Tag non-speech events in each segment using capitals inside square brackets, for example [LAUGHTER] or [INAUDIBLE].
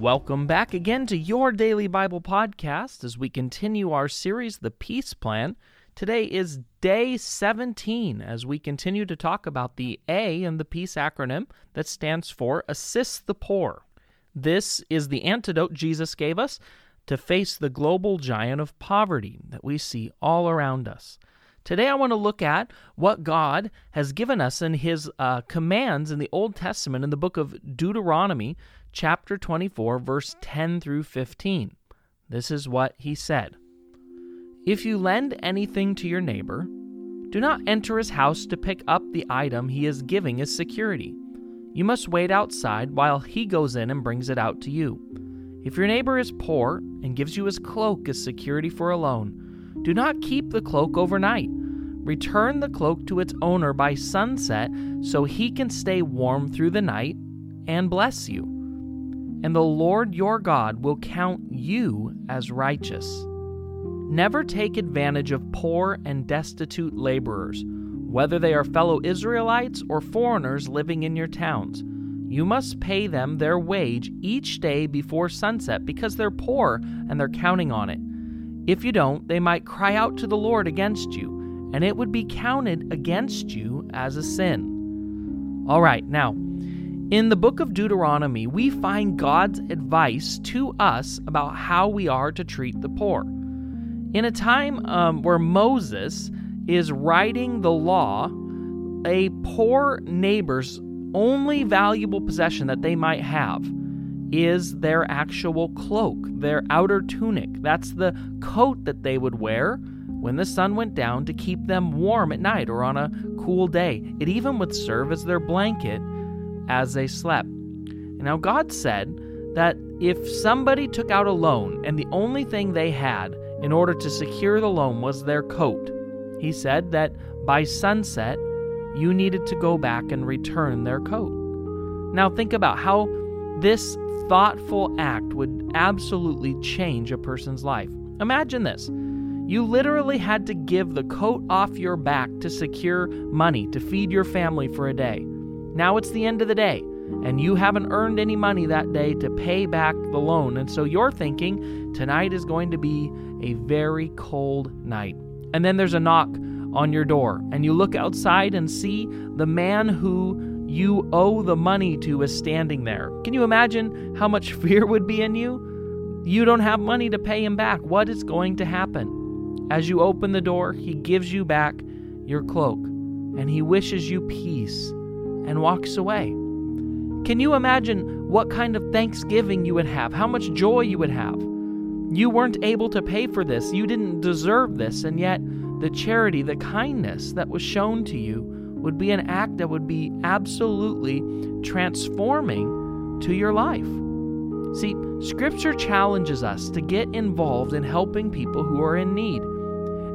Welcome back again to your daily Bible podcast as we continue our series, The Peace Plan. Today is day 17 as we continue to talk about the A in the peace acronym that stands for Assist the Poor. This is the antidote Jesus gave us to face the global giant of poverty that we see all around us. Today, I want to look at what God has given us in His uh, commands in the Old Testament in the book of Deuteronomy, chapter 24, verse 10 through 15. This is what He said If you lend anything to your neighbor, do not enter his house to pick up the item he is giving as security. You must wait outside while he goes in and brings it out to you. If your neighbor is poor and gives you his cloak as security for a loan, do not keep the cloak overnight. Return the cloak to its owner by sunset so he can stay warm through the night and bless you. And the Lord your God will count you as righteous. Never take advantage of poor and destitute laborers, whether they are fellow Israelites or foreigners living in your towns. You must pay them their wage each day before sunset because they're poor and they're counting on it. If you don't, they might cry out to the Lord against you, and it would be counted against you as a sin. All right, now, in the book of Deuteronomy, we find God's advice to us about how we are to treat the poor. In a time um, where Moses is writing the law, a poor neighbor's only valuable possession that they might have is their actual cloak, their outer tunic. That's the coat that they would wear when the sun went down to keep them warm at night or on a cool day. It even would serve as their blanket as they slept. Now, God said that if somebody took out a loan and the only thing they had in order to secure the loan was their coat, He said that by sunset, you needed to go back and return their coat. Now, think about how this thoughtful act would absolutely change a person's life. Imagine this. You literally had to give the coat off your back to secure money to feed your family for a day. Now it's the end of the day, and you haven't earned any money that day to pay back the loan. And so you're thinking tonight is going to be a very cold night. And then there's a knock on your door, and you look outside and see the man who you owe the money to is standing there. Can you imagine how much [LAUGHS] fear would be in you? You don't have money to pay him back. What is going to happen? As you open the door, he gives you back your cloak and he wishes you peace and walks away. Can you imagine what kind of thanksgiving you would have? How much joy you would have? You weren't able to pay for this. You didn't deserve this. And yet, the charity, the kindness that was shown to you would be an act that would be absolutely transforming to your life. See, Scripture challenges us to get involved in helping people who are in need.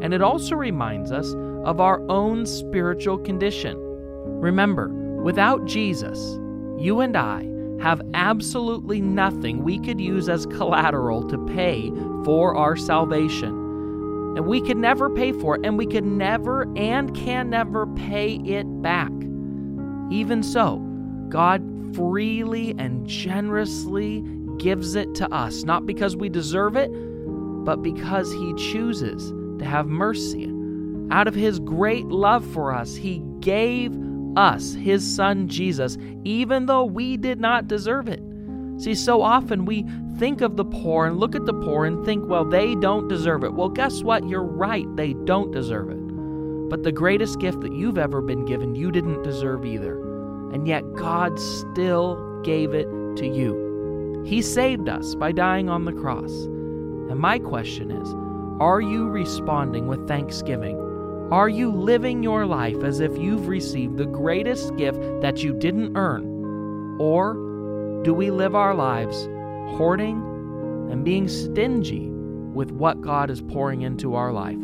And it also reminds us of our own spiritual condition. Remember, without Jesus, you and I have absolutely nothing we could use as collateral to pay for our salvation. And we could never pay for it, and we could never and can never pay it back. Even so, God freely and generously gives it to us, not because we deserve it, but because He chooses to have mercy. Out of His great love for us, He gave us His Son Jesus, even though we did not deserve it. See, so often we think of the poor and look at the poor and think, well, they don't deserve it. Well, guess what? You're right. They don't deserve it. But the greatest gift that you've ever been given, you didn't deserve either. And yet God still gave it to you. He saved us by dying on the cross. And my question is are you responding with thanksgiving? Are you living your life as if you've received the greatest gift that you didn't earn? Or do we live our lives hoarding and being stingy with what God is pouring into our life.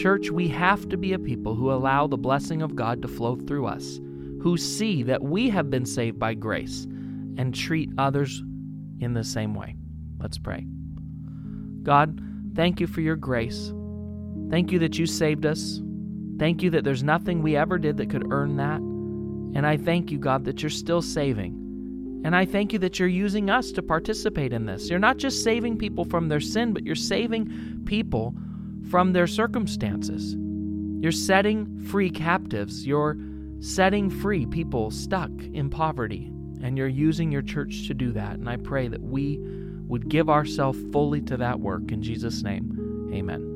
Church, we have to be a people who allow the blessing of God to flow through us, who see that we have been saved by grace and treat others in the same way. Let's pray. God, thank you for your grace. Thank you that you saved us. Thank you that there's nothing we ever did that could earn that. And I thank you, God, that you're still saving. And I thank you that you're using us to participate in this. You're not just saving people from their sin, but you're saving people from their circumstances. You're setting free captives. You're setting free people stuck in poverty. And you're using your church to do that. And I pray that we would give ourselves fully to that work. In Jesus' name, amen.